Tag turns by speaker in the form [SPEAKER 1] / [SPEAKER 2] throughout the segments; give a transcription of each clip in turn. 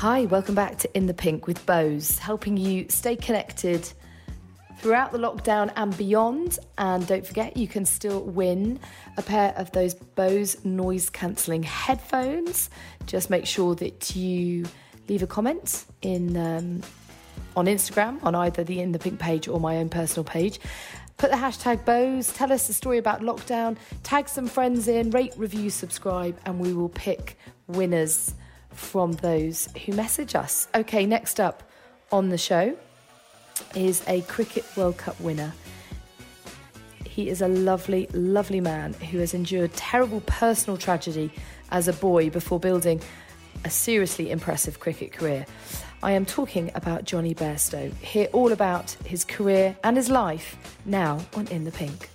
[SPEAKER 1] Hi, welcome back to In the Pink with Bose, helping you stay connected throughout the lockdown and beyond. And don't forget, you can still win a pair of those Bose noise cancelling headphones. Just make sure that you leave a comment in um, on Instagram on either the In the Pink page or my own personal page. Put the hashtag Bose, tell us a story about lockdown, tag some friends in, rate, review, subscribe, and we will pick winners from those who message us. Okay, next up on the show is a Cricket World Cup winner. He is a lovely, lovely man who has endured terrible personal tragedy as a boy before building a seriously impressive cricket career. I am talking about Johnny Bairstow. Hear all about his career and his life now on In the Pink.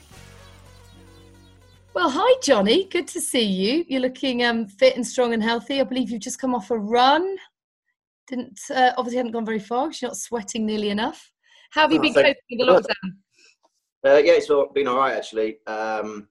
[SPEAKER 1] Well, hi, Johnny. Good to see you. You're looking um, fit and strong and healthy. I believe you've just come off a run. Didn't uh, obviously hadn't gone very far you're not sweating nearly enough. How have you oh, been coping with the lockdown?
[SPEAKER 2] Uh, yeah, it's been all right actually. Um,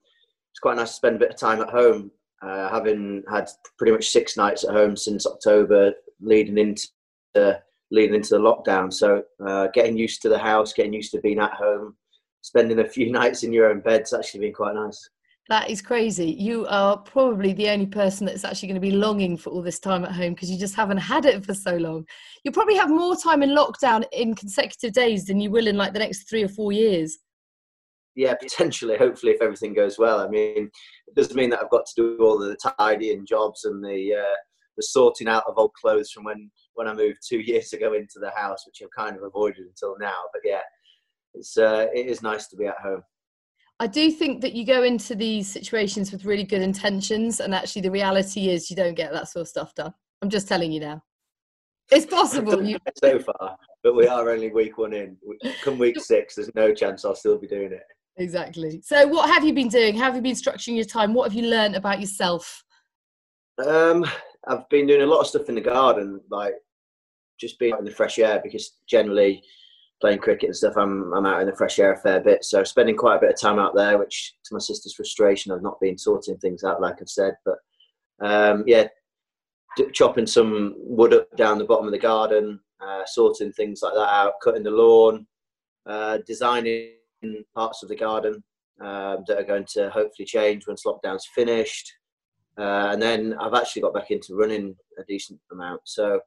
[SPEAKER 2] it's quite nice to spend a bit of time at home. Uh, having had pretty much six nights at home since October, leading into the, leading into the lockdown. So uh, getting used to the house, getting used to being at home, spending a few nights in your own bed's actually been quite nice.
[SPEAKER 1] That is crazy. You are probably the only person that's actually going to be longing for all this time at home because you just haven't had it for so long. You'll probably have more time in lockdown in consecutive days than you will in like the next three or four years.
[SPEAKER 2] Yeah, potentially. Hopefully, if everything goes well. I mean, it doesn't mean that I've got to do all the tidying jobs and the uh, the sorting out of old clothes from when when I moved two years ago into the house, which I've kind of avoided until now. But yeah, it's uh, it is nice to be at home.
[SPEAKER 1] I do think that you go into these situations with really good intentions, and actually, the reality is you don't get that sort of stuff done. I'm just telling you now. It's possible. You...
[SPEAKER 2] so far, but we are only week one in. Come week six, there's no chance I'll still be doing it.
[SPEAKER 1] Exactly. So, what have you been doing? How have you been structuring your time? What have you learned about yourself?
[SPEAKER 2] Um, I've been doing a lot of stuff in the garden, like just being in the fresh air because generally playing cricket and stuff, I'm I'm out in the fresh air a fair bit. So spending quite a bit of time out there, which to my sister's frustration, I've not been sorting things out like I've said. But um, yeah, chopping some wood up down the bottom of the garden, uh, sorting things like that out, cutting the lawn, uh, designing parts of the garden um, that are going to hopefully change once lockdown's finished. Uh, and then I've actually got back into running a decent amount. So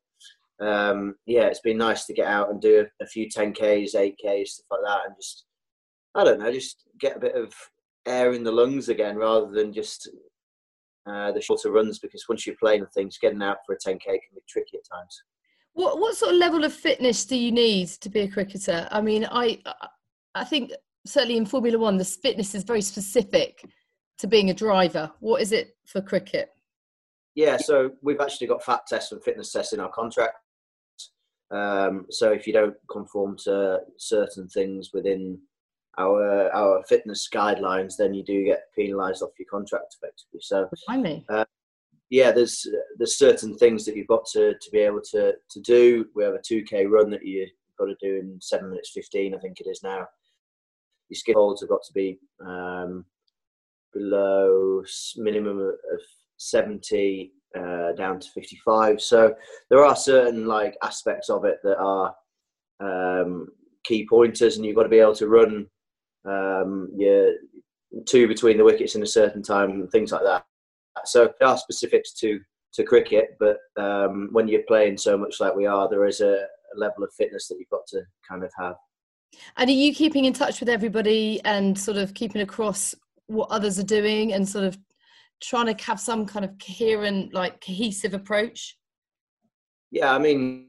[SPEAKER 2] um, yeah, it's been nice to get out and do a, a few 10Ks, 8Ks, stuff like that, and just, I don't know, just get a bit of air in the lungs again rather than just uh, the shorter runs because once you're playing things, getting out for a 10K can be tricky at times.
[SPEAKER 1] What, what sort of level of fitness do you need to be a cricketer? I mean, I, I think certainly in Formula One, the fitness is very specific to being a driver. What is it for cricket?
[SPEAKER 2] Yeah, so we've actually got fat tests and fitness tests in our contract. Um, so if you don't conform to certain things within our our fitness guidelines, then you do get penalised off your contract effectively. So, uh, yeah, there's there's certain things that you've got to, to be able to, to do. We have a 2k run that you've got to do in seven minutes 15, I think it is now. Your skinfolds have got to be um, below minimum of 70 uh, down to 55. So there are certain like aspects of it that are um, key pointers, and you've got to be able to run um, your two between the wickets in a certain time and things like that. So there are specifics to to cricket, but um, when you're playing so much like we are, there is a, a level of fitness that you've got to kind of have.
[SPEAKER 1] And are you keeping in touch with everybody and sort of keeping across what others are doing and sort of trying to have some kind of coherent, like cohesive approach?
[SPEAKER 2] Yeah, I mean,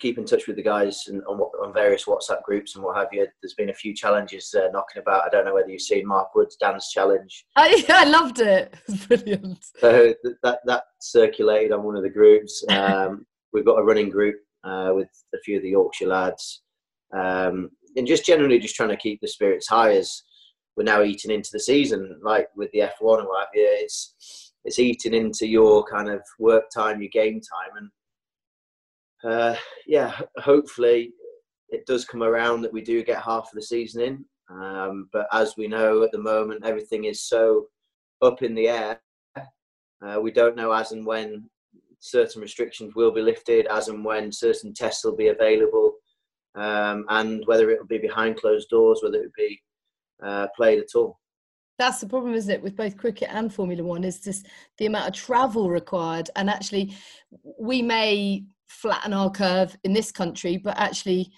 [SPEAKER 2] keep in touch with the guys and on, on, various WhatsApp groups and what have you. There's been a few challenges uh, knocking about. I don't know whether you've seen Mark Wood's dance challenge.
[SPEAKER 1] I, I loved it. It was brilliant.
[SPEAKER 2] So that that circulated on one of the groups. Um, we've got a running group uh, with a few of the Yorkshire lads, um, and just generally just trying to keep the spirits high as we're now eating into the season, like with the F1 and what have you. It's it's eating into your kind of work time, your game time, and uh, yeah, hopefully it does come around that we do get half of the season in. Um, but as we know at the moment, everything is so up in the air. Uh, we don't know as and when certain restrictions will be lifted, as and when certain tests will be available, um, and whether it will be behind closed doors, whether it will be uh, played at all.
[SPEAKER 1] That's the problem, isn't it, with both cricket and Formula One? Is just the amount of travel required, and actually, we may flatten our curve in this country, but actually,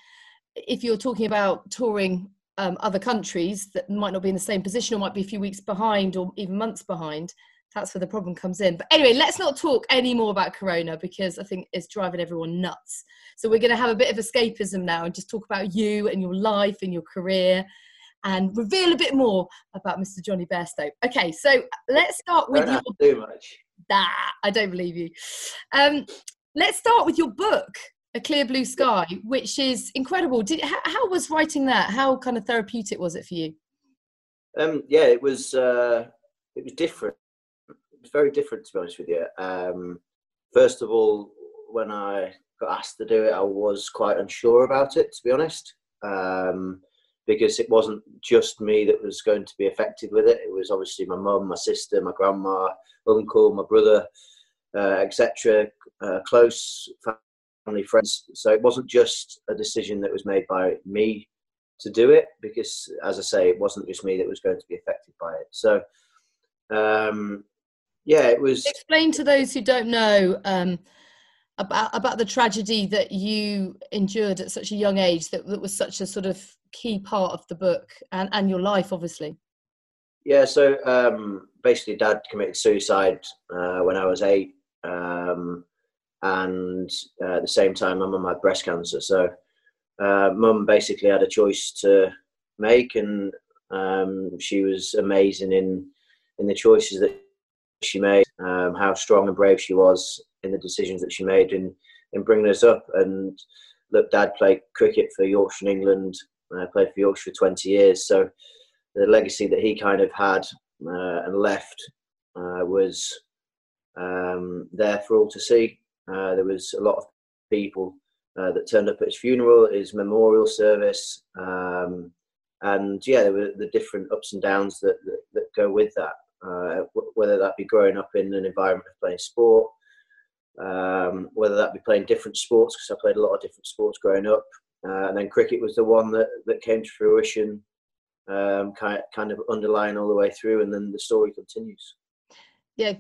[SPEAKER 1] if you're talking about touring um, other countries that might not be in the same position or might be a few weeks behind or even months behind, that's where the problem comes in. But anyway, let's not talk any more about Corona because I think it's driving everyone nuts. So we're going to have a bit of escapism now and just talk about you and your life and your career and reveal a bit more about Mr. Johnny Bairstow. Okay, so let's start with
[SPEAKER 2] don't your. Too much.
[SPEAKER 1] Nah, I don't believe you. Um, let's start with your book, A Clear Blue Sky, which is incredible. Did how, how was writing that? How kind of therapeutic was it for you?
[SPEAKER 2] Um, yeah, it was. Uh, it was different. It was very different, to be honest with you. Um, first of all, when I got asked to do it, I was quite unsure about it, to be honest, um, because it wasn't just me that was going to be affected with it. It was obviously my mum, my sister, my grandma, uncle, my brother, uh, etc uh, close family friends. So it wasn't just a decision that was made by me to do it, because as I say, it wasn't just me that was going to be affected by it. So um, yeah, it was.
[SPEAKER 1] Explain to those who don't know. Um, about about the tragedy that you endured at such a young age that, that was such a sort of key part of the book and, and your life obviously
[SPEAKER 2] yeah so um, basically dad committed suicide uh, when i was eight um, and uh, at the same time, my mum had breast cancer. So, uh, mum basically had a choice to make, and um, she was amazing in in the choices that she made. Um, how strong and brave she was in the decisions that she made in in bringing us up. And look, Dad played cricket for Yorkshire, and England. Uh, played for Yorkshire for 20 years. So the legacy that he kind of had uh, and left uh, was um, there for all to see. Uh, there was a lot of people uh, that turned up at his funeral, his memorial service, um, and yeah, there were the different ups and downs that that, that go with that. Uh, whether that be growing up in an environment of playing sport, um, whether that be playing different sports, because I played a lot of different sports growing up, uh, and then cricket was the one that that came to fruition, um, kind kind of underlying all the way through, and then the story continues
[SPEAKER 1] yeah,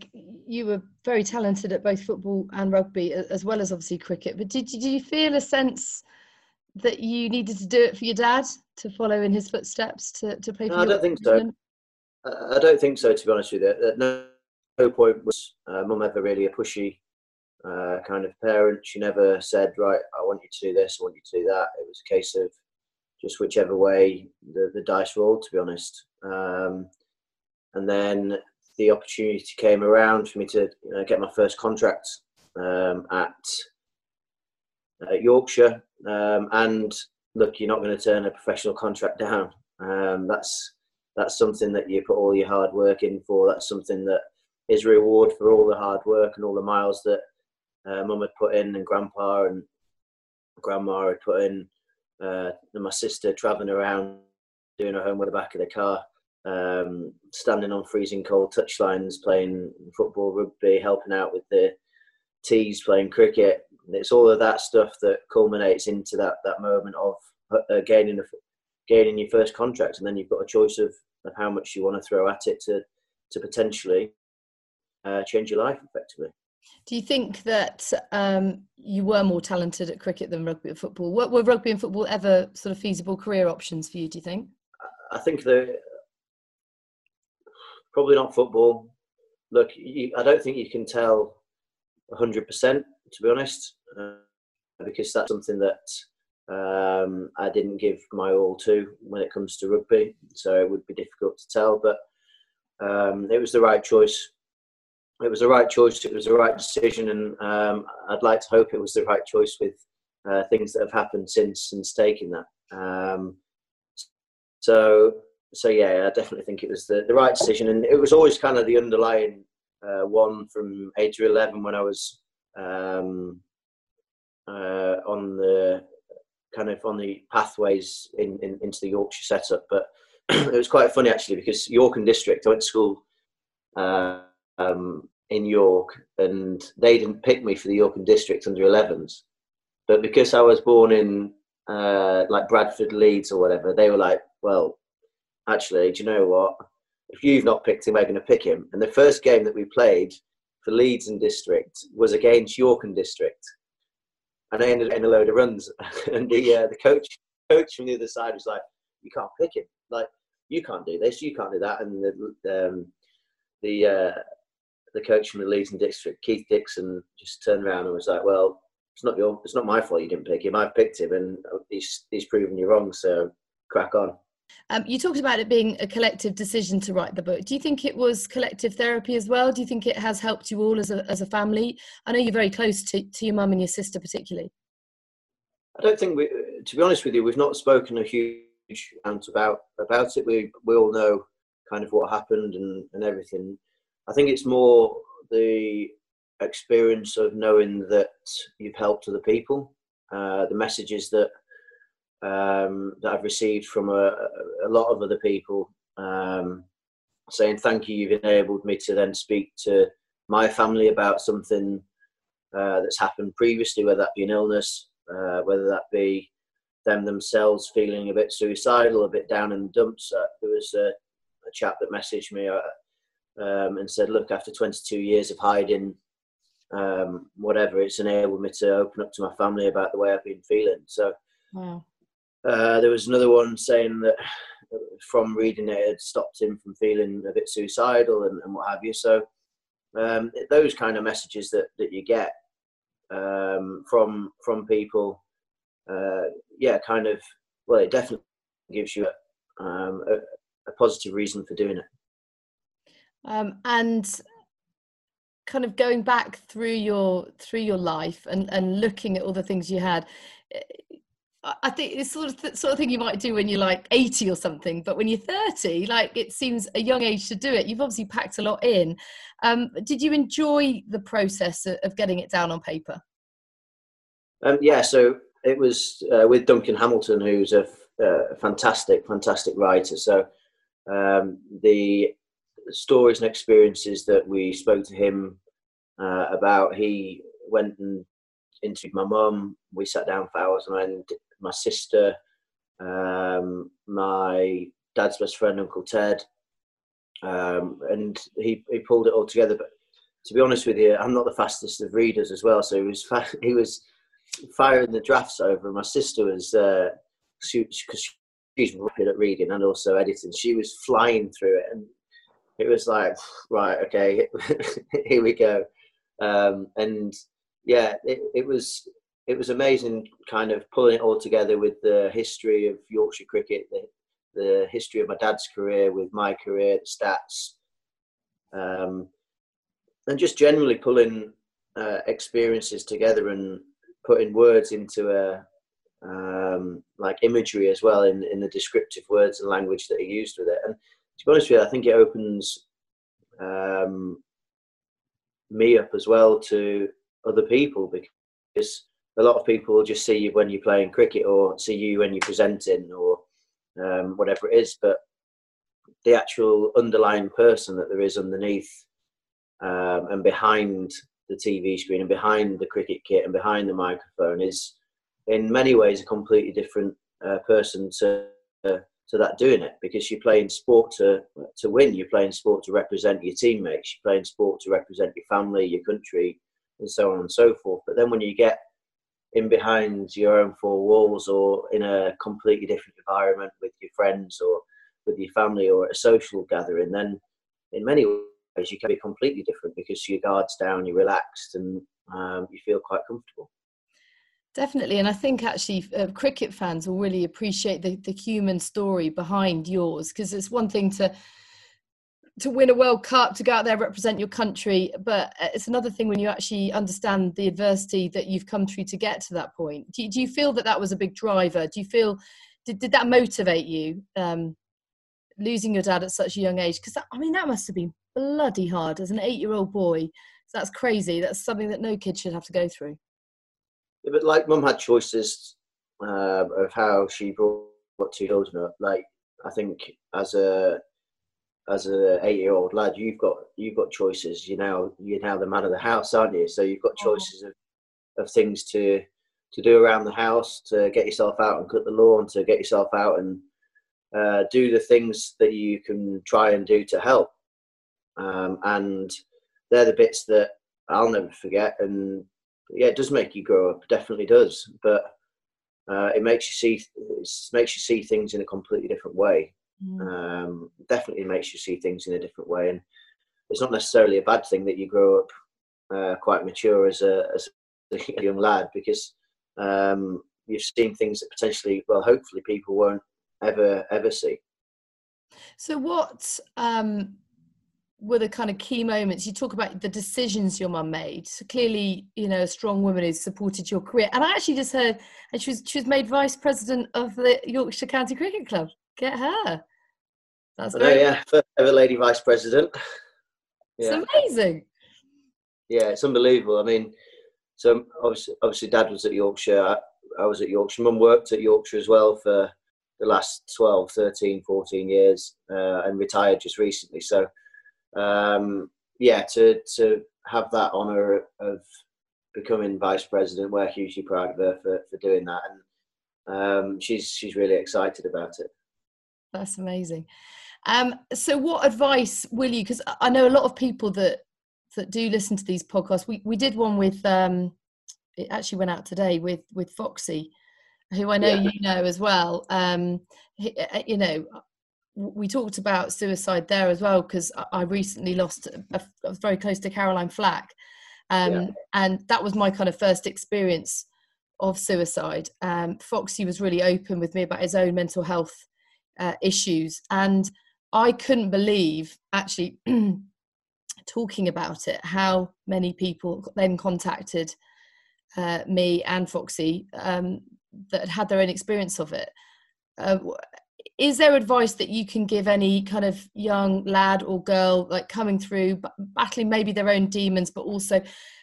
[SPEAKER 1] you were very talented at both football and rugby, as well as obviously cricket. But did, did you feel a sense that you needed to do it for your dad to follow in his footsteps to, to play?
[SPEAKER 2] No, I don't think so. I don't think so. To be honest with you, at no, no point was uh, mum ever really a pushy uh, kind of parent. She never said, "Right, I want you to do this, I want you to do that." It was a case of just whichever way the, the dice rolled. To be honest, um, and then the opportunity came around for me to uh, get my first contract um, at, at, Yorkshire. Um, and look, you're not going to turn a professional contract down. Um, that's that's something that you put all your hard work in for. That's something that is reward for all the hard work and all the miles that uh, mum had put in, and grandpa and grandma had put in, uh, and my sister travelling around doing her homework at the back of the car um, standing on freezing cold touchlines, playing football, rugby, helping out with the tees, playing cricket. It's all of that stuff that culminates into that that moment of uh, gaining a, gaining your first contract, and then you've got a choice of, of how much you want to throw at it to to potentially uh, change your life effectively.
[SPEAKER 1] Do you think that um, you were more talented at cricket than rugby and football? Were, were, rugby and football ever sort of feasible career options for you? Do you think?
[SPEAKER 2] I think the probably not football. Look, you, I don't think you can tell hundred percent to be honest, uh, because that's something that um, I didn't give my all to when it comes to rugby. So it would be difficult to tell, but um, it was the right choice it was the right choice. It was the right decision, and um, I'd like to hope it was the right choice with uh, things that have happened since since taking that. Um, so, so yeah, I definitely think it was the, the right decision, and it was always kind of the underlying uh, one from eight to eleven when I was um, uh, on the kind of on the pathways in, in, into the Yorkshire setup. But it was quite funny actually because York and District. I went to school. Um, in York, and they didn't pick me for the York and District under 11s. But because I was born in uh, like Bradford, Leeds, or whatever, they were like, well, actually, do you know what? If you've not picked him, we're going to pick him. And the first game that we played for Leeds and District was against York and District. And I ended up in a load of runs. and the, uh, the coach, coach from the other side was like, you can't pick him. Like, you can't do this, you can't do that. And the, um, the uh, the coach from the Leeds and District, Keith Dixon, just turned around and was like, "Well, it's not your, it's not my fault you didn't pick him. I picked him, and he's he's proven you wrong. So crack on."
[SPEAKER 1] Um, you talked about it being a collective decision to write the book. Do you think it was collective therapy as well? Do you think it has helped you all as a as a family? I know you're very close to, to your mum and your sister, particularly.
[SPEAKER 2] I don't think we, to be honest with you, we've not spoken a huge amount about about it. We we all know kind of what happened and, and everything. I think it's more the experience of knowing that you've helped other people. Uh, the messages that um, that I've received from a, a lot of other people um, saying thank you, you've enabled me to then speak to my family about something uh, that's happened previously, whether that be an illness, uh, whether that be them themselves feeling a bit suicidal, a bit down in the dumps. Uh, there was a, a chap that messaged me uh, um, and said, look, after 22 years of hiding, um, whatever, it's enabled me to open up to my family about the way I've been feeling. So wow. uh, there was another one saying that from reading it, it had stopped him from feeling a bit suicidal and, and what have you. So um, those kind of messages that, that you get um, from from people, uh, yeah, kind of, well, it definitely gives you a, um, a, a positive reason for doing it.
[SPEAKER 1] Um, and kind of going back through your through your life and and looking at all the things you had eh, I think it's sort of the sort of thing you might do when you're like 80 or something, but when you're 30, like it seems a young age to do it. You've obviously packed a lot in. Um, did you enjoy the process of getting it down on paper?
[SPEAKER 2] Um, yeah, so it was uh, with Duncan Hamilton, who's a, uh, fantastic, fantastic writer. So um, the stories and experiences that we spoke to him uh, about. He went and interviewed my mum. We sat down for hours, and my sister, um, my dad's best friend, Uncle Ted, um, and he he pulled it all together. But to be honest with you, I'm not the fastest of readers as well. So he was fa- he was firing the drafts over. My sister was because uh, she, she's rapid at reading and also editing. She was flying through it, and it was like right okay here we go. Um, and yeah it, it was it was amazing kind of pulling it all together with the history of yorkshire cricket the, the history of my dad's career with my career the stats um, and just generally pulling uh, experiences together and putting words into a um, like imagery as well in, in the descriptive words and language that are used with it. And to be honest with you, I think it opens um, me up as well to other people because a lot of people just see you when you're playing cricket or see you when you're presenting or um, whatever it is, but the actual underlying person that there is underneath um, and behind the TV screen and behind the cricket kit and behind the microphone is in many ways a completely different uh, person to uh, to that doing it because you're playing sport to to win. You're playing sport to represent your teammates. You're playing sport to represent your family, your country, and so on and so forth. But then when you get in behind your own four walls or in a completely different environment with your friends or with your family or at a social gathering, then in many ways you can be completely different because your guard's down, you're relaxed, and um, you feel quite comfortable.
[SPEAKER 1] Definitely, and I think actually uh, cricket fans will really appreciate the, the human story behind yours because it's one thing to to win a World Cup, to go out there represent your country, but uh, it's another thing when you actually understand the adversity that you've come through to get to that point. Do you, do you feel that that was a big driver? Do you feel did did that motivate you um, losing your dad at such a young age? Because I mean that must have been bloody hard as an eight year old boy. So that's crazy. That's something that no kid should have to go through.
[SPEAKER 2] But like mum had choices uh, of how she brought two children up. Like I think as a as a eight year old lad, you've got you've got choices. You know, you're now the man of the house, aren't you? So you've got choices of, of things to to do around the house, to get yourself out and cut the lawn, to get yourself out and uh, do the things that you can try and do to help. Um, and they're the bits that I'll never forget. And yeah, it does make you grow up. Definitely does. But uh, it makes you see it makes you see things in a completely different way. Mm. Um, definitely makes you see things in a different way, and it's not necessarily a bad thing that you grow up uh, quite mature as a, as a young lad because um, you've seen things that potentially, well, hopefully, people won't ever ever see.
[SPEAKER 1] So, what um, were the kind of key moments? You talk about the decisions your mum made. So clearly, you know, a strong woman who's supported your career. And I actually just heard, and she was she was made vice president of the Yorkshire County Cricket Club. Get her.
[SPEAKER 2] That's know, yeah, first ever lady vice president.
[SPEAKER 1] Yeah. It's amazing.
[SPEAKER 2] Yeah, it's unbelievable. I mean, so obviously, obviously, Dad was at Yorkshire. I, I was at Yorkshire. Mum worked at Yorkshire as well for the last 12, 13, 14 years, uh, and retired just recently. So, um, yeah, to to have that honour of becoming vice president, we're hugely proud of her for, for doing that, and um, she's she's really excited about it.
[SPEAKER 1] That's amazing. Um, so, what advice will you? Because I know a lot of people that that do listen to these podcasts. We we did one with um, it actually went out today with with Foxy, who I know yeah. you know as well. Um, uh, you know, we talked about suicide there as well because I recently lost. A, I was very close to Caroline Flack, um, yeah. and that was my kind of first experience of suicide. Um, Foxy was really open with me about his own mental health uh, issues. And I couldn't believe, actually, talking about it, how many people then contacted uh, me and Foxy um, that had their own experience of it. Uh, is there advice that you can give any kind of young lad or girl like coming through battling maybe their own demons but also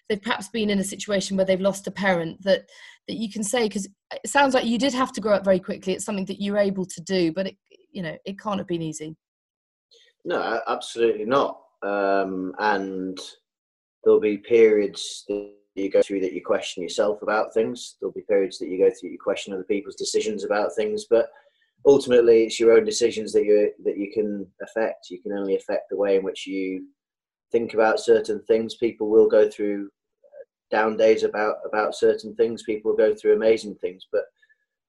[SPEAKER 1] they've perhaps been in a situation where they've lost a parent that that you can say? Because it sounds like you did have to grow up very quickly. It's something that you're able to do but it you know it can't have been easy.
[SPEAKER 2] No absolutely not. Um, and there'll be periods that you go through that you question yourself about things. There'll be periods that you go through you question other people's decisions about things. But ultimately it's your own decisions that you that you can affect you can only affect the way in which you think about certain things people will go through uh, down days about about certain things. People go through amazing things, but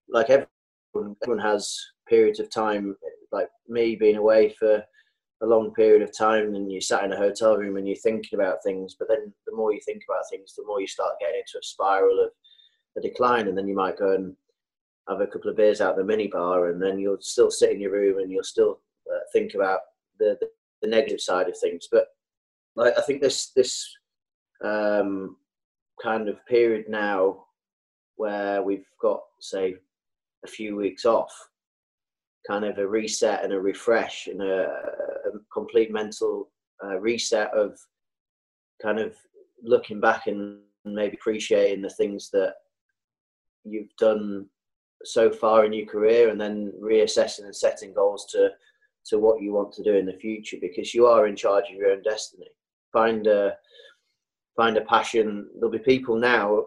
[SPEAKER 2] like everyone, everyone has periods of time. Like me being away for a long period of time, and you sat in a hotel room and you're thinking about things. But then the more you think about things, the more you start getting into a spiral of a decline, and then you might go and have a couple of beers out the minibar, and then you'll still sit in your room and you'll still uh, think about the, the, the negative side of things. But like I think this this um, kind of period now where we've got, say, a few weeks off, kind of a reset and a refresh and a, a complete mental uh, reset of kind of looking back and maybe appreciating the things that you've done so far in your career and then reassessing and setting goals to to what you want to do in the future because you are in charge of your own destiny find a find a passion. There'll be people now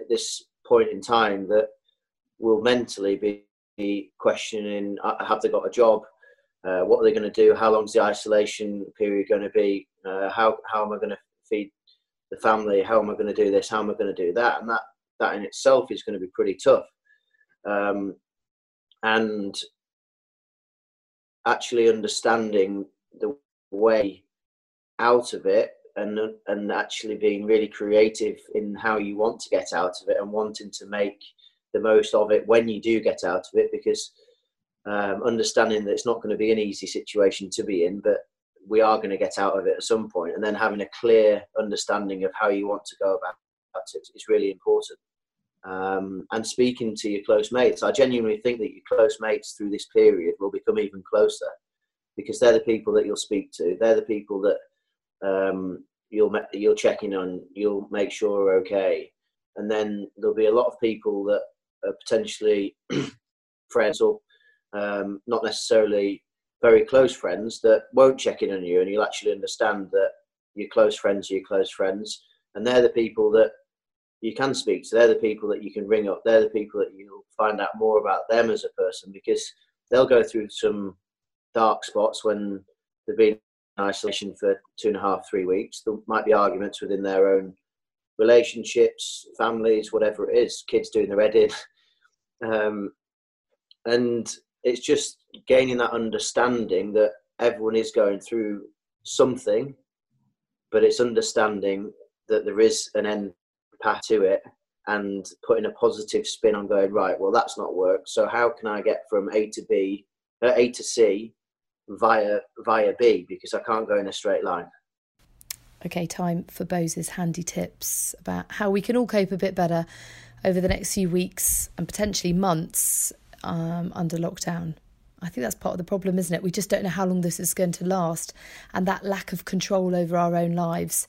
[SPEAKER 2] at this point in time that will mentally be questioning uh, have they got a job? Uh, what are they going to do? How long's the isolation period going to be? Uh, how how am I going to feed the family? How am I going to do this? How am I going to do that? And that that in itself is going to be pretty tough. Um, and actually understanding the way out of it and and actually being really creative in how you want to get out of it and wanting to make the most of it when you do get out of it because um, understanding that it's not going to be an easy situation to be in but we are going to get out of it at some point. And then having a clear understanding of how you want to go about it is really important um, and speaking to your close mates i genuinely think that your close mates through this period will become even closer because they're the people that you'll speak to. They're the people that um, you'll you'll check in on, you'll make sure are okay, and then there'll be a lot of people that are potentially friends or um, not necessarily very close friends that won't check in on you, and you'll actually understand that your close friends are your close friends, and they're the people that you can speak to. They're the people that you can ring up. They're the people that you'll find out more about them as a person because they'll go through some dark spots when they've been in isolation for two and a half, three weeks. There might be arguments within their own relationships, families, whatever it is, kids doing their head. Um, and it's just gaining that understanding that everyone is going through something, but it's understanding that there is an end path to it and putting a positive spin on going, right, well, that's not worked. So how can I get from A to B, uh, A to C via via B because I can't go in a straight line.
[SPEAKER 3] Okay, time for Bose's handy tips about how we can all cope a bit better over the next few weeks and potentially months um, under lockdown. I think that's part of the problem, isn't it? We just don't know how long this is going to last, and that lack of control over our own lives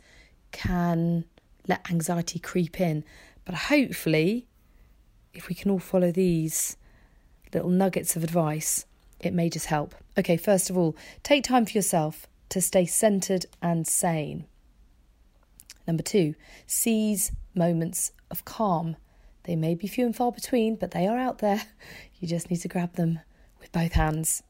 [SPEAKER 3] can let anxiety creep in. But hopefully, if we can all follow these little nuggets of advice, it may just help. Okay, first of all, take time for yourself to stay centered and sane. Number two, seize moments of calm. They may be few and far between, but they are out there. You just need to grab them with both hands.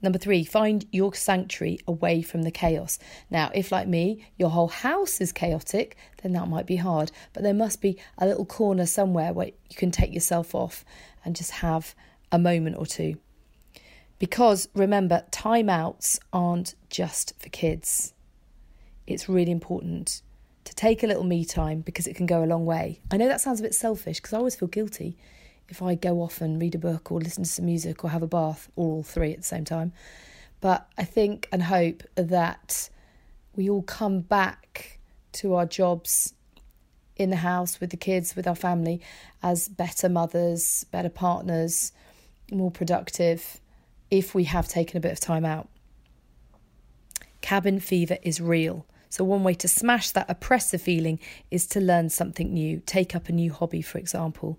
[SPEAKER 3] Number three, find your sanctuary away from the chaos. Now, if like me, your whole house is chaotic, then that might be hard, but there must be a little corner somewhere where you can take yourself off and just have a moment or two. Because remember, timeouts aren't just for kids. It's really important to take a little me time because it can go a long way. I know that sounds a bit selfish because I always feel guilty if I go off and read a book or listen to some music or have a bath or all three at the same time. But I think and hope that we all come back to our jobs in the house with the kids, with our family, as better mothers, better partners, more productive if we have taken a bit of time out. Cabin fever is real. So, one way to smash that oppressive feeling is to learn something new, take up a new hobby, for example.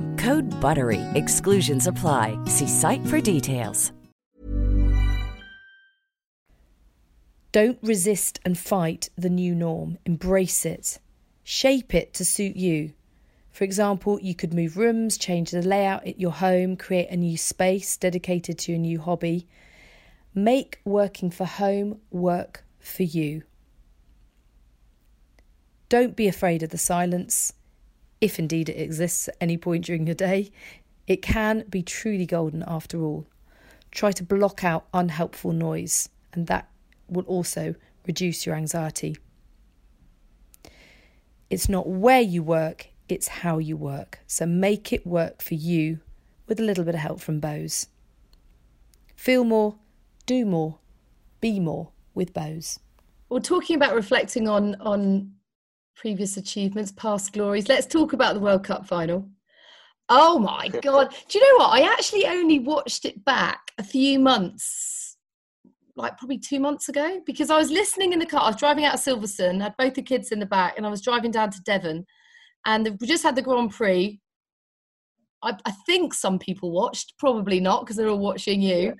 [SPEAKER 4] Code BUTTERY. Exclusions apply. See site for details.
[SPEAKER 1] Don't resist and fight the new norm. Embrace it. Shape it to suit you. For example, you could move rooms, change the layout at your home, create a new space dedicated to a new hobby. Make working for home work for you. Don't be afraid of the silence, if indeed it exists at any point during your day. It can be truly golden after all. Try to block out unhelpful noise, and that will also reduce your anxiety. It's not where you work, it's how you work. So make it work for you with a little bit of help from Bose. Feel more, do more, be more with Bose. Well, talking about reflecting on on previous achievements, past glories, let's talk about the World Cup final. Oh my god! Do you know what? I actually only watched it back a few months, like probably two months ago, because I was listening in the car. I was driving out of Silverstone, had both the kids in the back, and I was driving down to Devon, and we just had the Grand Prix. I, I think some people watched, probably not, because they're all watching you.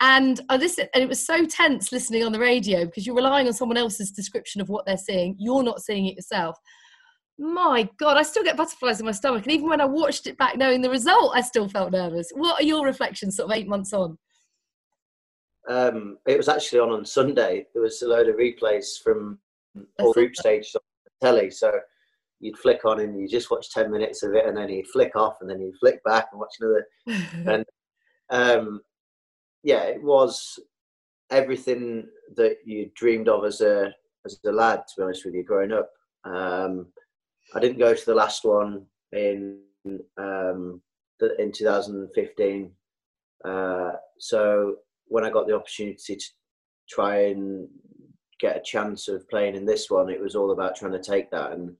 [SPEAKER 1] And I listened, and it was so tense listening on the radio because you're relying on someone else's description of what they're seeing. You're not seeing it yourself. My God, I still get butterflies in my stomach. And even when I watched it back knowing the result, I still felt nervous. What are your reflections sort of eight months on?
[SPEAKER 2] Um, it was actually on on Sunday. There was a load of replays from all group stages on the telly. So you'd flick on and you just watch 10 minutes of it and then you'd flick off and then you'd flick back and watch another. and um, yeah, it was everything that you dreamed of as a as a lad. To be honest with you, growing up, um, I didn't go to the last one in um, the, in 2015. Uh, so when I got the opportunity to try and get a chance of playing in this one, it was all about trying to take that and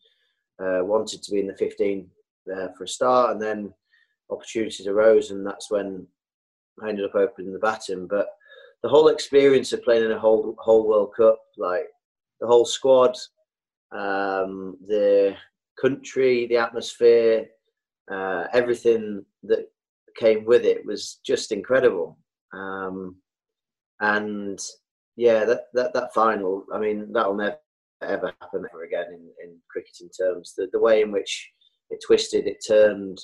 [SPEAKER 2] uh, wanted to be in the 15 there for a start, and then opportunities arose, and that's when I ended up opening the batting. But the whole experience of playing in a whole whole World Cup, like the whole squad, um, the country, the atmosphere, uh, everything that came with it was just incredible. Um, and yeah, that, that that final, I mean, that'll never ever happen ever again in, in cricketing terms. The, the way in which it twisted, it turned,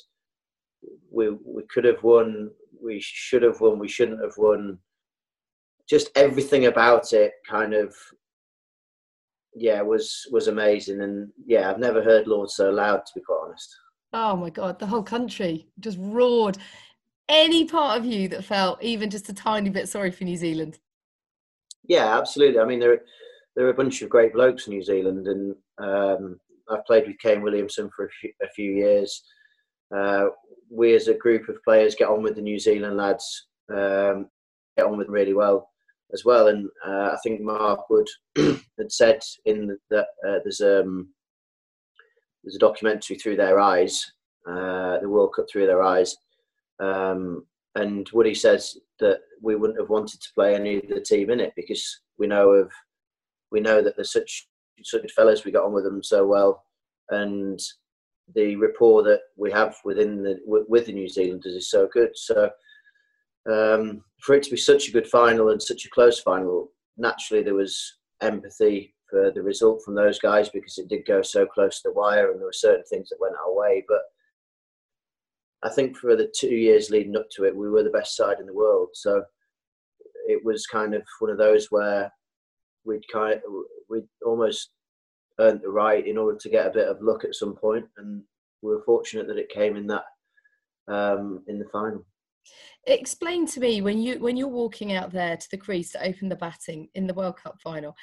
[SPEAKER 2] we we could have won, we should have won, we shouldn't have won. Just everything about it kind of yeah was was amazing and yeah I've never heard Lord so loud to be quite honest.
[SPEAKER 1] Oh my god, the whole country just roared. Any part of you that felt even just a tiny bit sorry for New Zealand?
[SPEAKER 2] Yeah, absolutely. I mean there there are a bunch of great blokes in New Zealand and um, I've played with Kane Williamson for a few, a few years. Uh, we as a group of players get on with the New Zealand lads, um, get on with them really well as well. And uh, I think Mark Wood had said in that uh, there's um, there's a documentary through their eyes, uh, the World Cup through their eyes, um, and Woody says that we wouldn't have wanted to play any of the team in it because we know of we know that there's such such fellas. We got on with them so well, and the rapport that we have within the with the New Zealanders is so good. So um, for it to be such a good final and such a close final, naturally there was empathy for the result from those guys because it did go so close to the wire and there were certain things that went our way. But I think for the two years leading up to it, we were the best side in the world. So it was kind of one of those where we'd kind of, we'd almost earned the right in order to get a bit of luck at some point, and we were fortunate that it came in that um, in the final.
[SPEAKER 1] Explain to me when you when you're walking out there to the crease to open the batting in the World Cup final,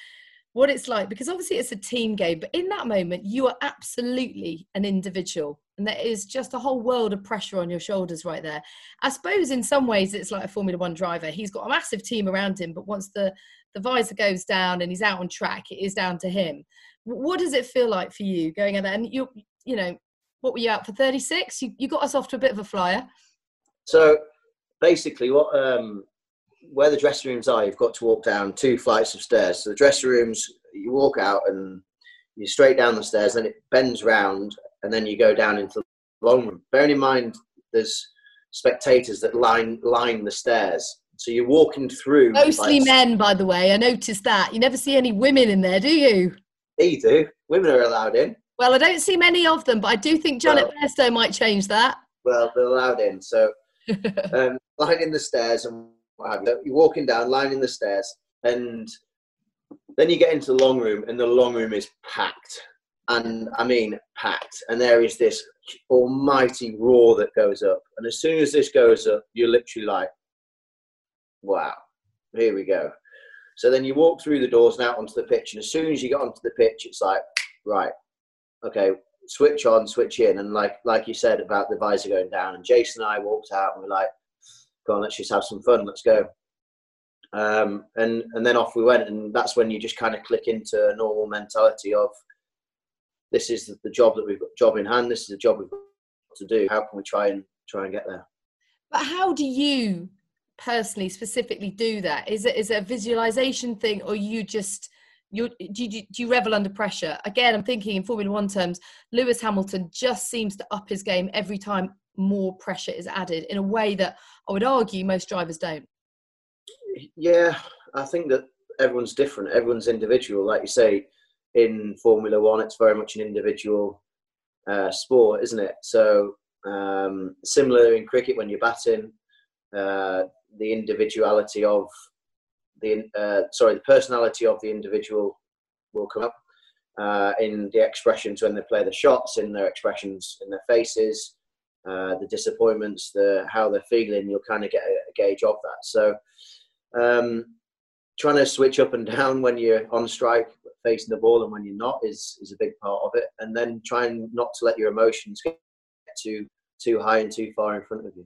[SPEAKER 1] what it's like because obviously it's a team game, but in that moment you are absolutely an individual. And there is just a whole world of pressure on your shoulders right there. I suppose in some ways it's like a Formula One driver. He's got a massive team around him, but once the the visor goes down and he's out on track, it is down to him. What does it feel like for you going out there? And you, you know, what were you out for 36? You, you got us off to a bit of a flyer.
[SPEAKER 2] So basically, what um, where the dressing rooms are, you've got to walk down two flights of stairs. So the dressing rooms, you walk out and you straight down the stairs, then it bends round, and then you go down into the long room. Bearing in mind, there's spectators that line line the stairs. So you're walking through.
[SPEAKER 1] Mostly like, men, by the way. I noticed that. You never see any women in there, do you?
[SPEAKER 2] You do. Women are allowed in.
[SPEAKER 1] Well, I don't see many of them, but I do think Janet well, Bairstow might change that.
[SPEAKER 2] Well, they're allowed in. So um, lining the stairs and you're walking down, lining the stairs, and then you get into the long room, and the long room is packed. And I mean, packed. And there is this almighty roar that goes up. And as soon as this goes up, you're literally like, wow, here we go. So then you walk through the doors and out onto the pitch. And as soon as you get onto the pitch, it's like, right, okay, switch on, switch in. And like like you said about the visor going down, and Jason and I walked out and we're like, go on, let's just have some fun, let's go. Um, and and then off we went, and that's when you just kind of click into a normal mentality of this is the, job that we've got job in hand. This is the job we've got to do. How can we try and try and get there?
[SPEAKER 1] But how do you personally, specifically, do that? Is it is it a visualization thing, or you just you do, you, do you revel under pressure? Again, I'm thinking in Formula One terms, Lewis Hamilton just seems to up his game every time more pressure is added in a way that I would argue most drivers don't.
[SPEAKER 2] Yeah, I think that everyone's different. Everyone's individual. Like you say, in Formula One, it's very much an individual uh, sport, isn't it? So um, similar in cricket when you're batting, uh, the individuality of the uh, sorry, the personality of the individual will come up uh, in the expressions when they play the shots, in their expressions in their faces, uh, the disappointments, the how they're feeling. You'll kind of get a, a gauge of that. So, um, trying to switch up and down when you're on strike, facing the ball, and when you're not is is a big part of it. And then trying not to let your emotions get too too high and too far in front of you.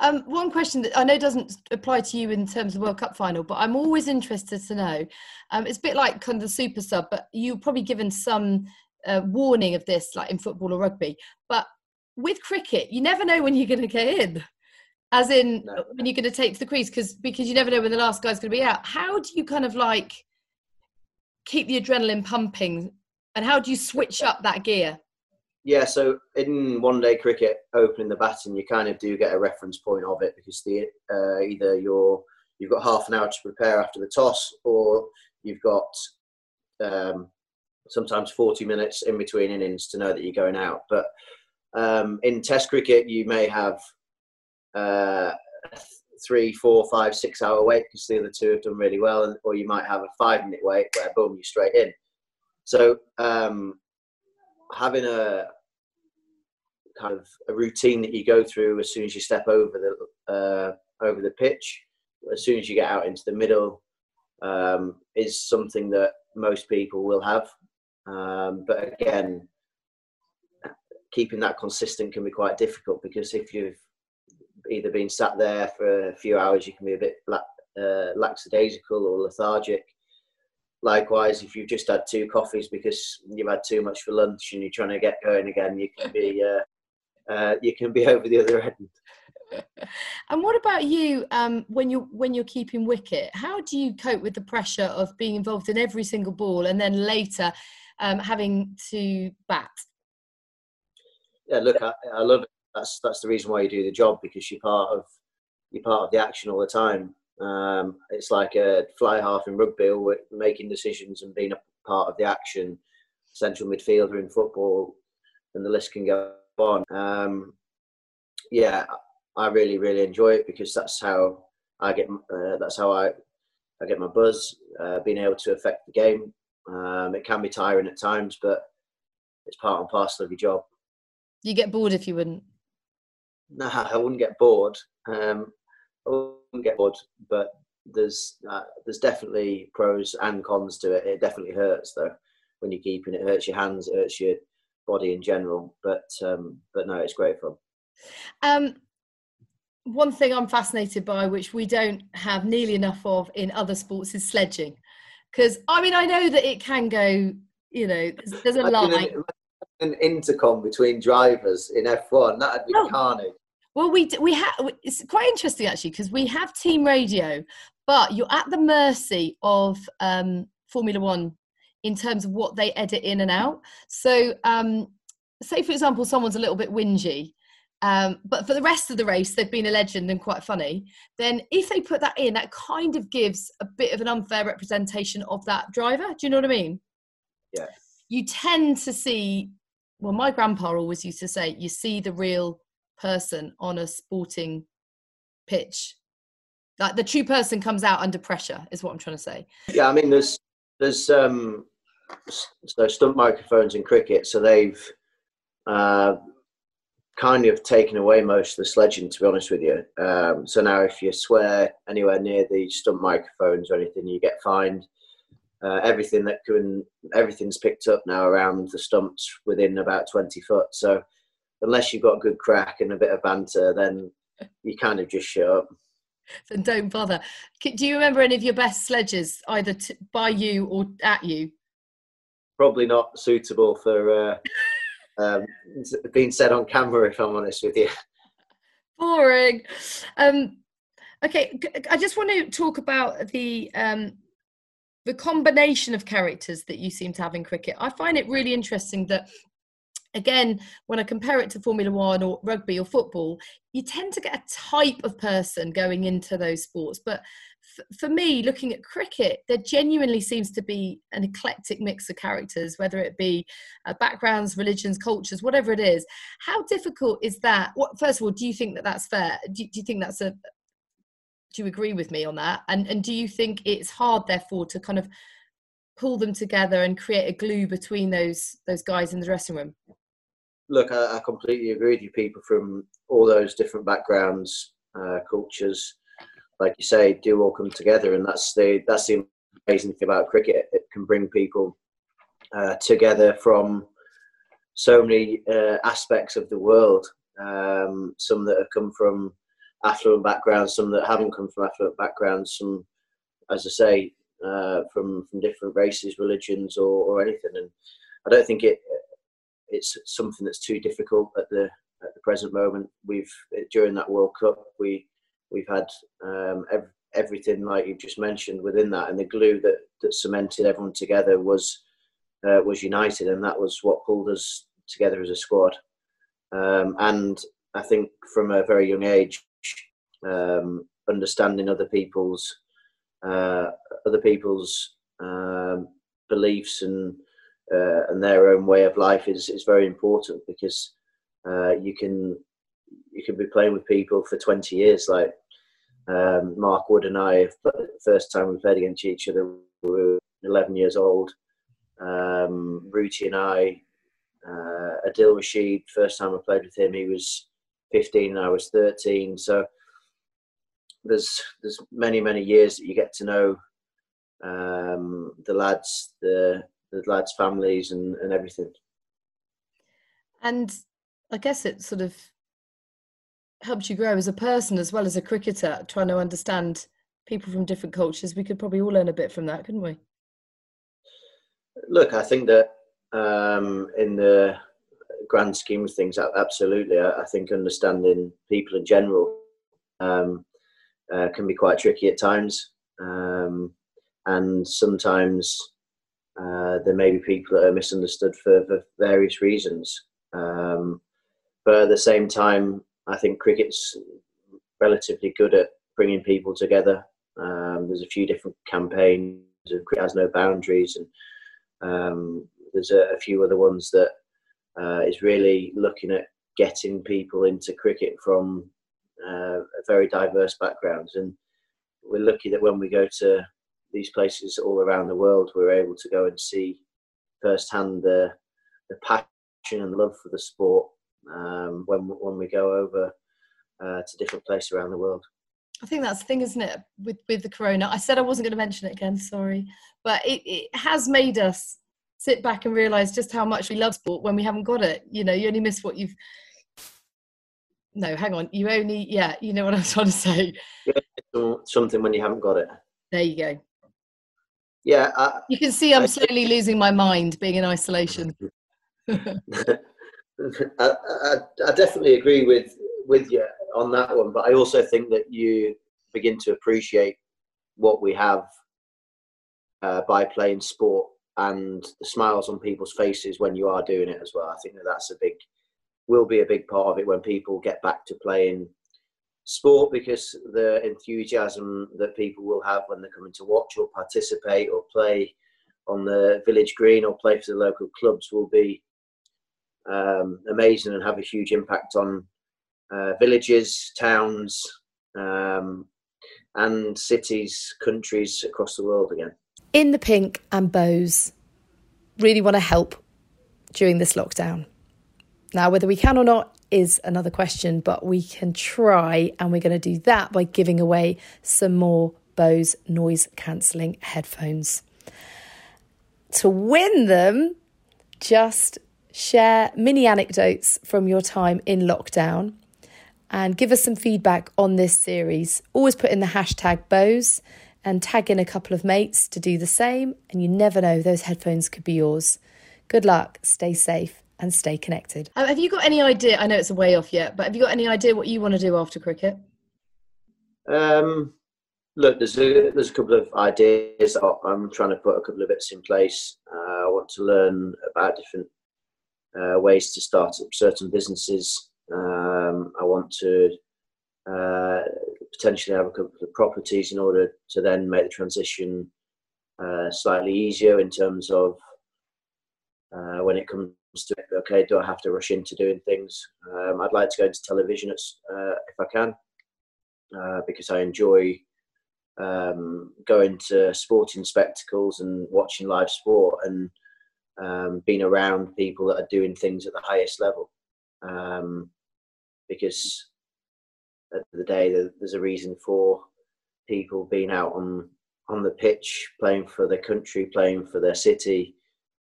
[SPEAKER 1] Um, one question that I know doesn't apply to you in terms of the World Cup final, but I'm always interested to know. Um, it's a bit like kind of the super sub, but you're probably given some uh, warning of this, like in football or rugby. But with cricket, you never know when you're going to get in, as in no. when you're going to take to the crease, because because you never know when the last guy's going to be out. How do you kind of like keep the adrenaline pumping, and how do you switch up that gear?
[SPEAKER 2] Yeah, so in one day cricket, opening the batting, you kind of do get a reference point of it because the uh, either you're you've got half an hour to prepare after the toss, or you've got um, sometimes 40 minutes in between innings to know that you're going out. But um, in Test cricket, you may have uh, three, four, five, six hour wait because the other two have done really well, or you might have a five minute wait where boom, you're straight in. So um, having a kind of a routine that you go through as soon as you step over the uh, over the pitch, as soon as you get out into the middle, um, is something that most people will have. Um, but again, keeping that consistent can be quite difficult because if you've either been sat there for a few hours, you can be a bit uh, lackadaisical or lethargic. Likewise, if you've just had two coffees because you've had too much for lunch and you're trying to get going again, you can be uh, uh, you can be over the other end.
[SPEAKER 1] and what about you um, when you're when you're keeping wicket? How do you cope with the pressure of being involved in every single ball and then later um, having to bat?
[SPEAKER 2] yeah, look, I, I love it. That's that's the reason why you do the job because you're part of you're part of the action all the time. Um, it's like a fly half in rugby, making decisions and being a part of the action. Central midfielder in football, and the list can go on. Um, yeah, I really really enjoy it because that's how I get. Uh, that's how I I get my buzz. Uh, being able to affect the game. Um, it can be tiring at times, but it's part and parcel of your job.
[SPEAKER 1] You get bored if you wouldn't.
[SPEAKER 2] No, I wouldn't get bored. Um, I wouldn't get bored, but there's uh, there's definitely pros and cons to it. It definitely hurts though when you're keeping. It hurts your hands. It hurts your body in general. But um, but no, it's great fun.
[SPEAKER 1] Um, one thing I'm fascinated by, which we don't have nearly enough of in other sports, is sledging. Because I mean, I know that it can go. You know, there's, there's a line.
[SPEAKER 2] An, intercom between drivers in F1 that'd be oh. carnage.
[SPEAKER 1] Well, we we have. It's quite interesting actually because we have team radio, but you're at the mercy of um, Formula One in terms of what they edit in and out. So, um, say for example, someone's a little bit whingy, um, but for the rest of the race, they've been a legend and quite funny. Then, if they put that in, that kind of gives a bit of an unfair representation of that driver. Do you know what I mean?
[SPEAKER 2] Yeah.
[SPEAKER 1] You tend to see, well, my grandpa always used to say, you see the real person on a sporting pitch. Like the true person comes out under pressure, is what I'm trying to say.
[SPEAKER 2] Yeah, I mean, there's there's um, so stump microphones in cricket, so they've uh, kind of taken away most of the sledging, to be honest with you. Um, so now, if you swear anywhere near the stump microphones or anything, you get fined. Uh, everything that can, everything's picked up now around the stumps within about 20 foot. So unless you've got a good crack and a bit of banter, then you kind of just shut up.
[SPEAKER 1] Then don't bother. Do you remember any of your best sledges, either t- by you or at you?
[SPEAKER 2] Probably not suitable for uh, um, being said on camera, if I'm honest with you.
[SPEAKER 1] Boring. Um, okay, I just want to talk about the um, the combination of characters that you seem to have in cricket. I find it really interesting that again, when I compare it to Formula One or rugby or football, you tend to get a type of person going into those sports. But f- for me, looking at cricket, there genuinely seems to be an eclectic mix of characters, whether it be uh, backgrounds, religions, cultures, whatever it is. How difficult is that? What, first of all, do you think that that's fair? Do, do you think that's a do you agree with me on that? And and do you think it's hard, therefore, to kind of pull them together and create a glue between those those guys in the dressing room?
[SPEAKER 2] look, I, I, completely agree with you. People from all those different backgrounds, uh, cultures, like you say, do all come together, and that's the that's the amazing thing about cricket. It can bring people uh, together from so many uh, aspects of the world. Um, some that have come from affluent backgrounds, some that haven't come from affluent backgrounds, some, as I say, uh, from from different races, religions, or, or anything. And I don't think it it's something that's too difficult at the at the present moment. We've during that World Cup we we've had um, ev- everything like you've just mentioned within that, and the glue that that cemented everyone together was uh, was united, and that was what pulled us together as a squad. Um, and I think from a very young age, um, understanding other people's uh, other people's um, beliefs and uh, and their own way of life is, is very important because uh, you can you can be playing with people for 20 years like um, Mark Wood and I first time we played against each other we were 11 years old. Um, Rooty and I uh, Adil Rashid first time I played with him he was 15 and I was 13 so there's there's many many years that you get to know um, the lads the the lads' families and, and everything.
[SPEAKER 1] And I guess it sort of helps you grow as a person as well as a cricketer, trying to understand people from different cultures. We could probably all learn a bit from that, couldn't we?
[SPEAKER 2] Look, I think that um, in the grand scheme of things, absolutely. I, I think understanding people in general um, uh, can be quite tricky at times. Um, and sometimes uh, there may be people that are misunderstood for, for various reasons. Um, but at the same time, I think cricket's relatively good at bringing people together. Um, there's a few different campaigns. Cricket has no boundaries, and um, there's a, a, few other ones that uh, is really looking at getting people into cricket from uh, very diverse backgrounds. And we're lucky that when we go to these places all around the world, we're able to go and see firsthand the the passion and love for the sport um, when when we go over uh, to different places around the world.
[SPEAKER 1] I think that's the thing, isn't it? With with the corona, I said I wasn't going to mention it again. Sorry, but it, it has made us sit back and realize just how much we love sport when we haven't got it. You know, you only miss what you've. No, hang on. You only, yeah, you know what I'm trying to say.
[SPEAKER 2] Something when you haven't got it.
[SPEAKER 1] There you go.
[SPEAKER 2] Yeah. I,
[SPEAKER 1] you can see I'm I, slowly losing my mind being in isolation.
[SPEAKER 2] I, I, I definitely agree with with you on that one, but I also think that you begin to appreciate what we have uh, by playing sport and the smiles on people's faces when you are doing it as well. I think that that's a big, will be a big part of it when people get back to playing sport because the enthusiasm that people will have when they're coming to watch or participate or play on the village green or play for the local clubs will be um, amazing and have a huge impact on uh, villages, towns, um, and cities, countries across the world again.
[SPEAKER 1] In the pink and Bose really want to help during this lockdown. Now, whether we can or not is another question, but we can try, and we're going to do that by giving away some more Bose noise cancelling headphones. To win them, just share mini anecdotes from your time in lockdown and give us some feedback on this series. Always put in the hashtag Bose and tag in a couple of mates to do the same. And you never know, those headphones could be yours. Good luck, stay safe, and stay connected. Um, have you got any idea? I know it's a way off yet, but have you got any idea what you want to do after cricket?
[SPEAKER 2] Um, look, there's a, there's a couple of ideas. I'm trying to put a couple of bits in place. Uh, I want to learn about different uh, ways to start up certain businesses um, I want to uh, potentially have a couple of properties in order to then make the transition uh, slightly easier in terms of uh, when it comes to okay, do I have to rush into doing things? Um, I'd like to go into television uh, if I can uh, because I enjoy um, going to sporting spectacles and watching live sport and um, being around people that are doing things at the highest level. Um, because at the, the day there's a reason for people being out on on the pitch playing for their country playing for their city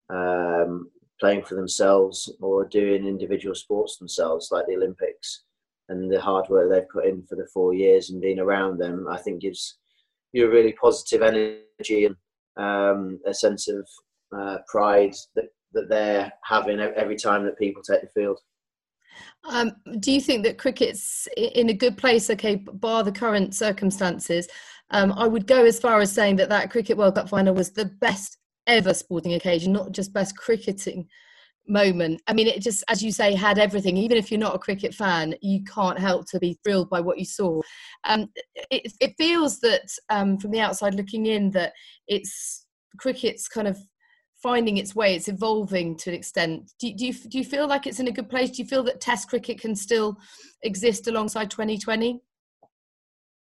[SPEAKER 2] um, playing for themselves or doing individual sports themselves like the olympics and the hard work they've put in for the four years and being around them i think gives you a really positive energy and um, a sense of uh, pride that, that they're having every time that people take the field
[SPEAKER 1] um, do you think that cricket's in a good place? Okay, bar the current circumstances, um, I would go as far as saying that that cricket World Cup final was the best ever sporting occasion, not just best cricketing moment. I mean, it just, as you say, had everything. Even if you're not a cricket fan, you can't help to be thrilled by what you saw. Um, it, it, feels that um, from the outside looking in, that it's cricket's kind of finding its way it's evolving to an extent do, do, you, do you feel like it's in a good place do you feel that test cricket can still exist alongside Twenty20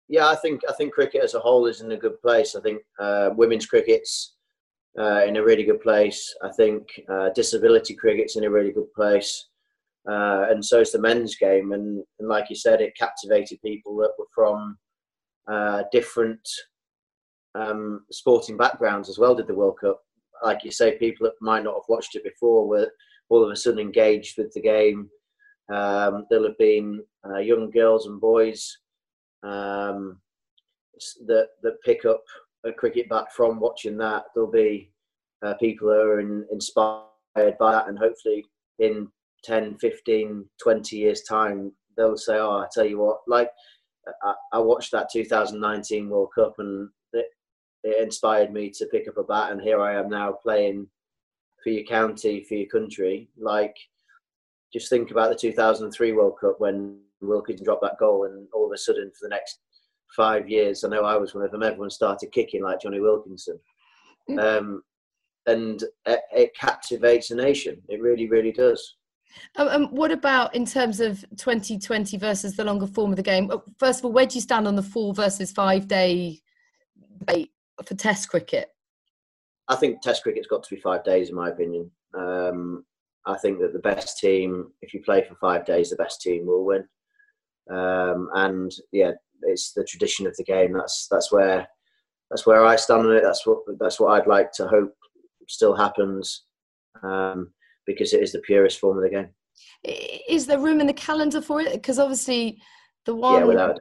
[SPEAKER 2] yeah i think i think cricket as a whole is in a good place i think uh, women's cricket's uh, in a really good place. I think uh, disability cricket's in a really good place. Uh, and so is the men's game. And, and, like you said it captivated people that were from uh, different um, sporting backgrounds as well did the world cup. Like you say, people that might not have watched it before were all of a sudden engaged with the game. Um, there'll have been uh, young girls and boys um, that that pick up a cricket bat from watching that. There'll be uh, people who are in, inspired by that, and hopefully in 10, 15, 20 years' time, they'll say, "Oh, I tell you what, like." I, I watched that 2019 World Cup and it inspired me to pick up a bat, and here I am now playing for your county, for your country. Like, just think about the 2003 World Cup when Wilkinson dropped that goal, and all of a sudden, for the next five years, I know I was one of them. Everyone started kicking like Jonny Wilkinson, mm. um, and it, it, captivates a nation. It really, really does.
[SPEAKER 1] Um, um, what about in terms of Twenty20 versus the longer form of the game? Oh, first of all, where do you stand on the four versus five day debate? for Test cricket?
[SPEAKER 2] I think Test cricket's got to be five days, in my opinion. Um, I think that the best team, if you play for five days, the best team will win. Um, and yeah, it's the tradition of the game. That's that's where that's where I stand on it. That's what that's what I'd like to hope still happens um, because it is the purest form of the game.
[SPEAKER 1] Is there room in the calendar for it? Because obviously, the one
[SPEAKER 2] yeah, without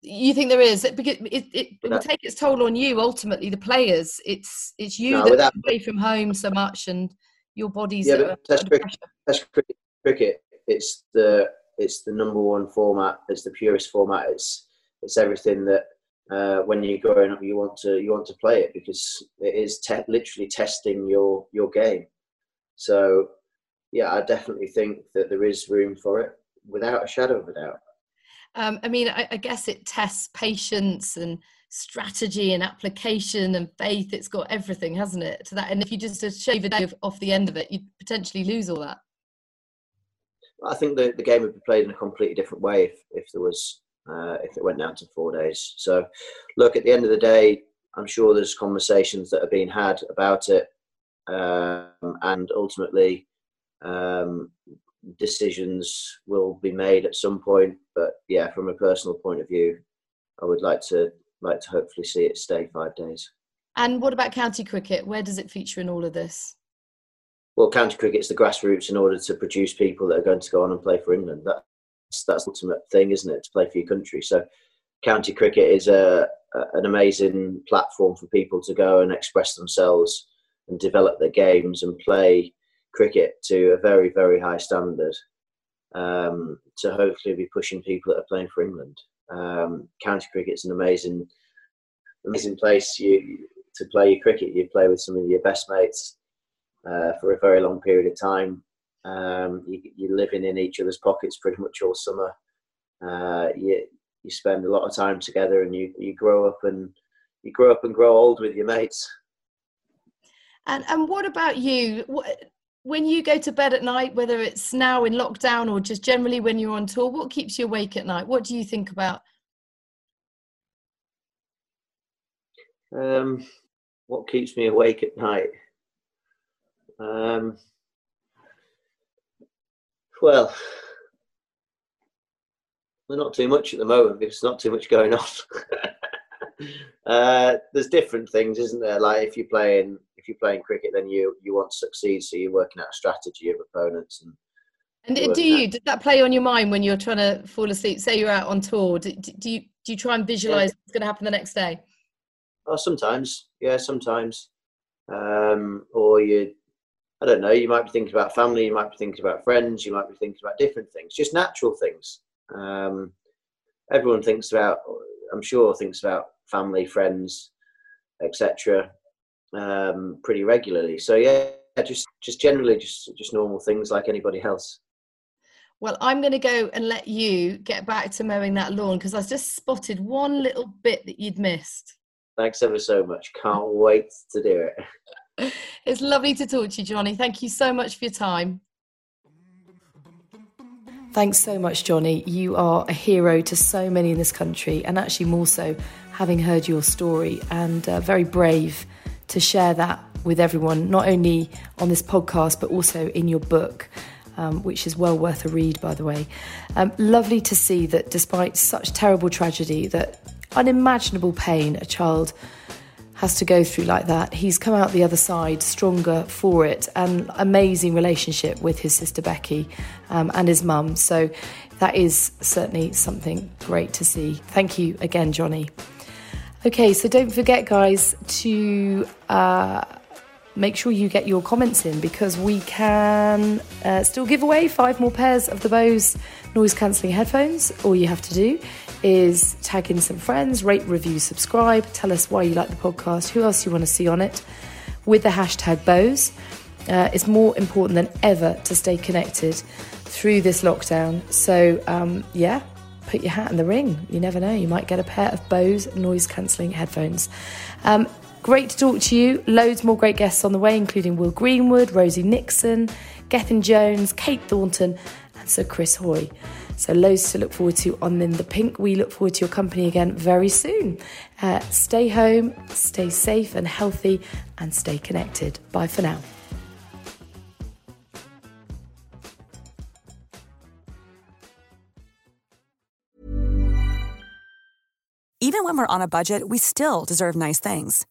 [SPEAKER 1] you think there is because it, it, it will take its toll on you ultimately the players it's it's you
[SPEAKER 2] No,
[SPEAKER 1] that away from home so much and your body's
[SPEAKER 2] Yeah, but Test cricket. Test cricket, it's the it's the number one format. It's the purest format. It's it's everything that uh, when you're growing up you want to you want to play it because it is te- literally testing your your game. So yeah, I definitely think that there is room for it without a shadow of a doubt.
[SPEAKER 1] um, i mean I, I guess it tests patience and strategy and application and faith it's got everything hasn't it to that and if you just shave a day off the end of it you potentially lose all that
[SPEAKER 2] I think the, the game would be played in a completely different way if, if there was uh, if it went down to four days. So, look, at the end of the day, I'm sure there's conversations that are being had about it, um, and ultimately, um, decisions will be made at some point. But yeah, from a personal point of view, I would like to like to hopefully see it stay five days.
[SPEAKER 1] and what about county cricket where does it feature in all of this
[SPEAKER 2] Well, county cricket's the grassroots in order to produce people that are going to go on and play for England. That's that's the ultimate thing, isn't it? To play for your country. So, county cricket is a, a an amazing platform for people to go and express themselves and develop their games and play cricket to a very very high standard. Um, to hopefully be pushing people that are playing for England. Um, county cricket's an amazing amazing place you to play your cricket. You play with some of your best mates uh, for a very long period of time. Um, you, you're living in each other's pockets pretty much all summer. Uh, you you spend a lot of time together, and you, you grow up and you grow up and grow old with your mates.
[SPEAKER 1] And and what about you? When you go to bed at night, whether it's now in lockdown or just generally when you're on tour, what keeps you awake at night? What do you think about?
[SPEAKER 2] Um, what keeps me awake at night? Um, well, well, not too much at the moment because not too much going on. uh, there's different things, isn't there? Like if you're playing if you're playing cricket, then you you want to succeed, so you're working out a strategy of opponents and
[SPEAKER 1] And do you does that play on your mind when you're trying to fall asleep? Say you're out on tour. Do, do you do you try and visualize what's going to happen the next day?
[SPEAKER 2] Oh, sometimes, yeah, sometimes. Um, or you, I don't know. You might be thinking about family. You might be thinking about friends. You might be thinking about different things, just natural things. Um, everyone thinks about. I'm sure thinks about family, friends, etc. Um, pretty regularly. So yeah, just just generally just just normal things like anybody else.
[SPEAKER 1] Well, I'm going to go and let you get back to mowing that lawn because I just spotted one little bit that you'd missed.
[SPEAKER 2] Thanks ever so much. Can't wait to do it.
[SPEAKER 1] It's lovely to talk to you, Jonny. Thank you so much for your time. Thanks so much, Jonny. You are a hero to so many in this country, and actually, more so, having heard your story, and uh, very brave to share that with everyone, not only on this podcast, but also in your book. Um, which is well worth a read, by the way. Um, lovely to see that despite such terrible tragedy, that unimaginable pain a child has to go through like that. He's come out the other side stronger for it, and amazing relationship with his sister Becky um, and his mum. So that is certainly something great to see. Thank you again, Jonny. Okay, so don't forget, guys, to uh, make sure you get your comments in because we can uh, still give away five more pairs of the Bose noise cancelling headphones. All you have to do is tag in some friends, rate, review, subscribe, tell us why you like the podcast, who else you want to see on it with the hashtag Bose. Uh, it's more important than ever to stay connected through this lockdown. So, um, yeah, put your hat in the ring. You never know, you might get a pair of Bose noise cancelling headphones. Um, great to talk to you. Loads more great guests on the way, including Will Greenwood, Rosie Nixon, Gethin Jones, Kate Thornton, and Sir Chris Hoy. So, loads to look forward to on In the Pink. We look forward to your company again very soon. Uh, stay home, stay safe and healthy, and stay connected. Bye for now.
[SPEAKER 5] Even when we're on a budget, we still deserve nice things.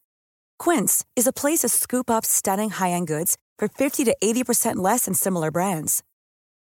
[SPEAKER 5] Quince is a place to scoop up stunning high end goods for 50 to 80% less than similar brands.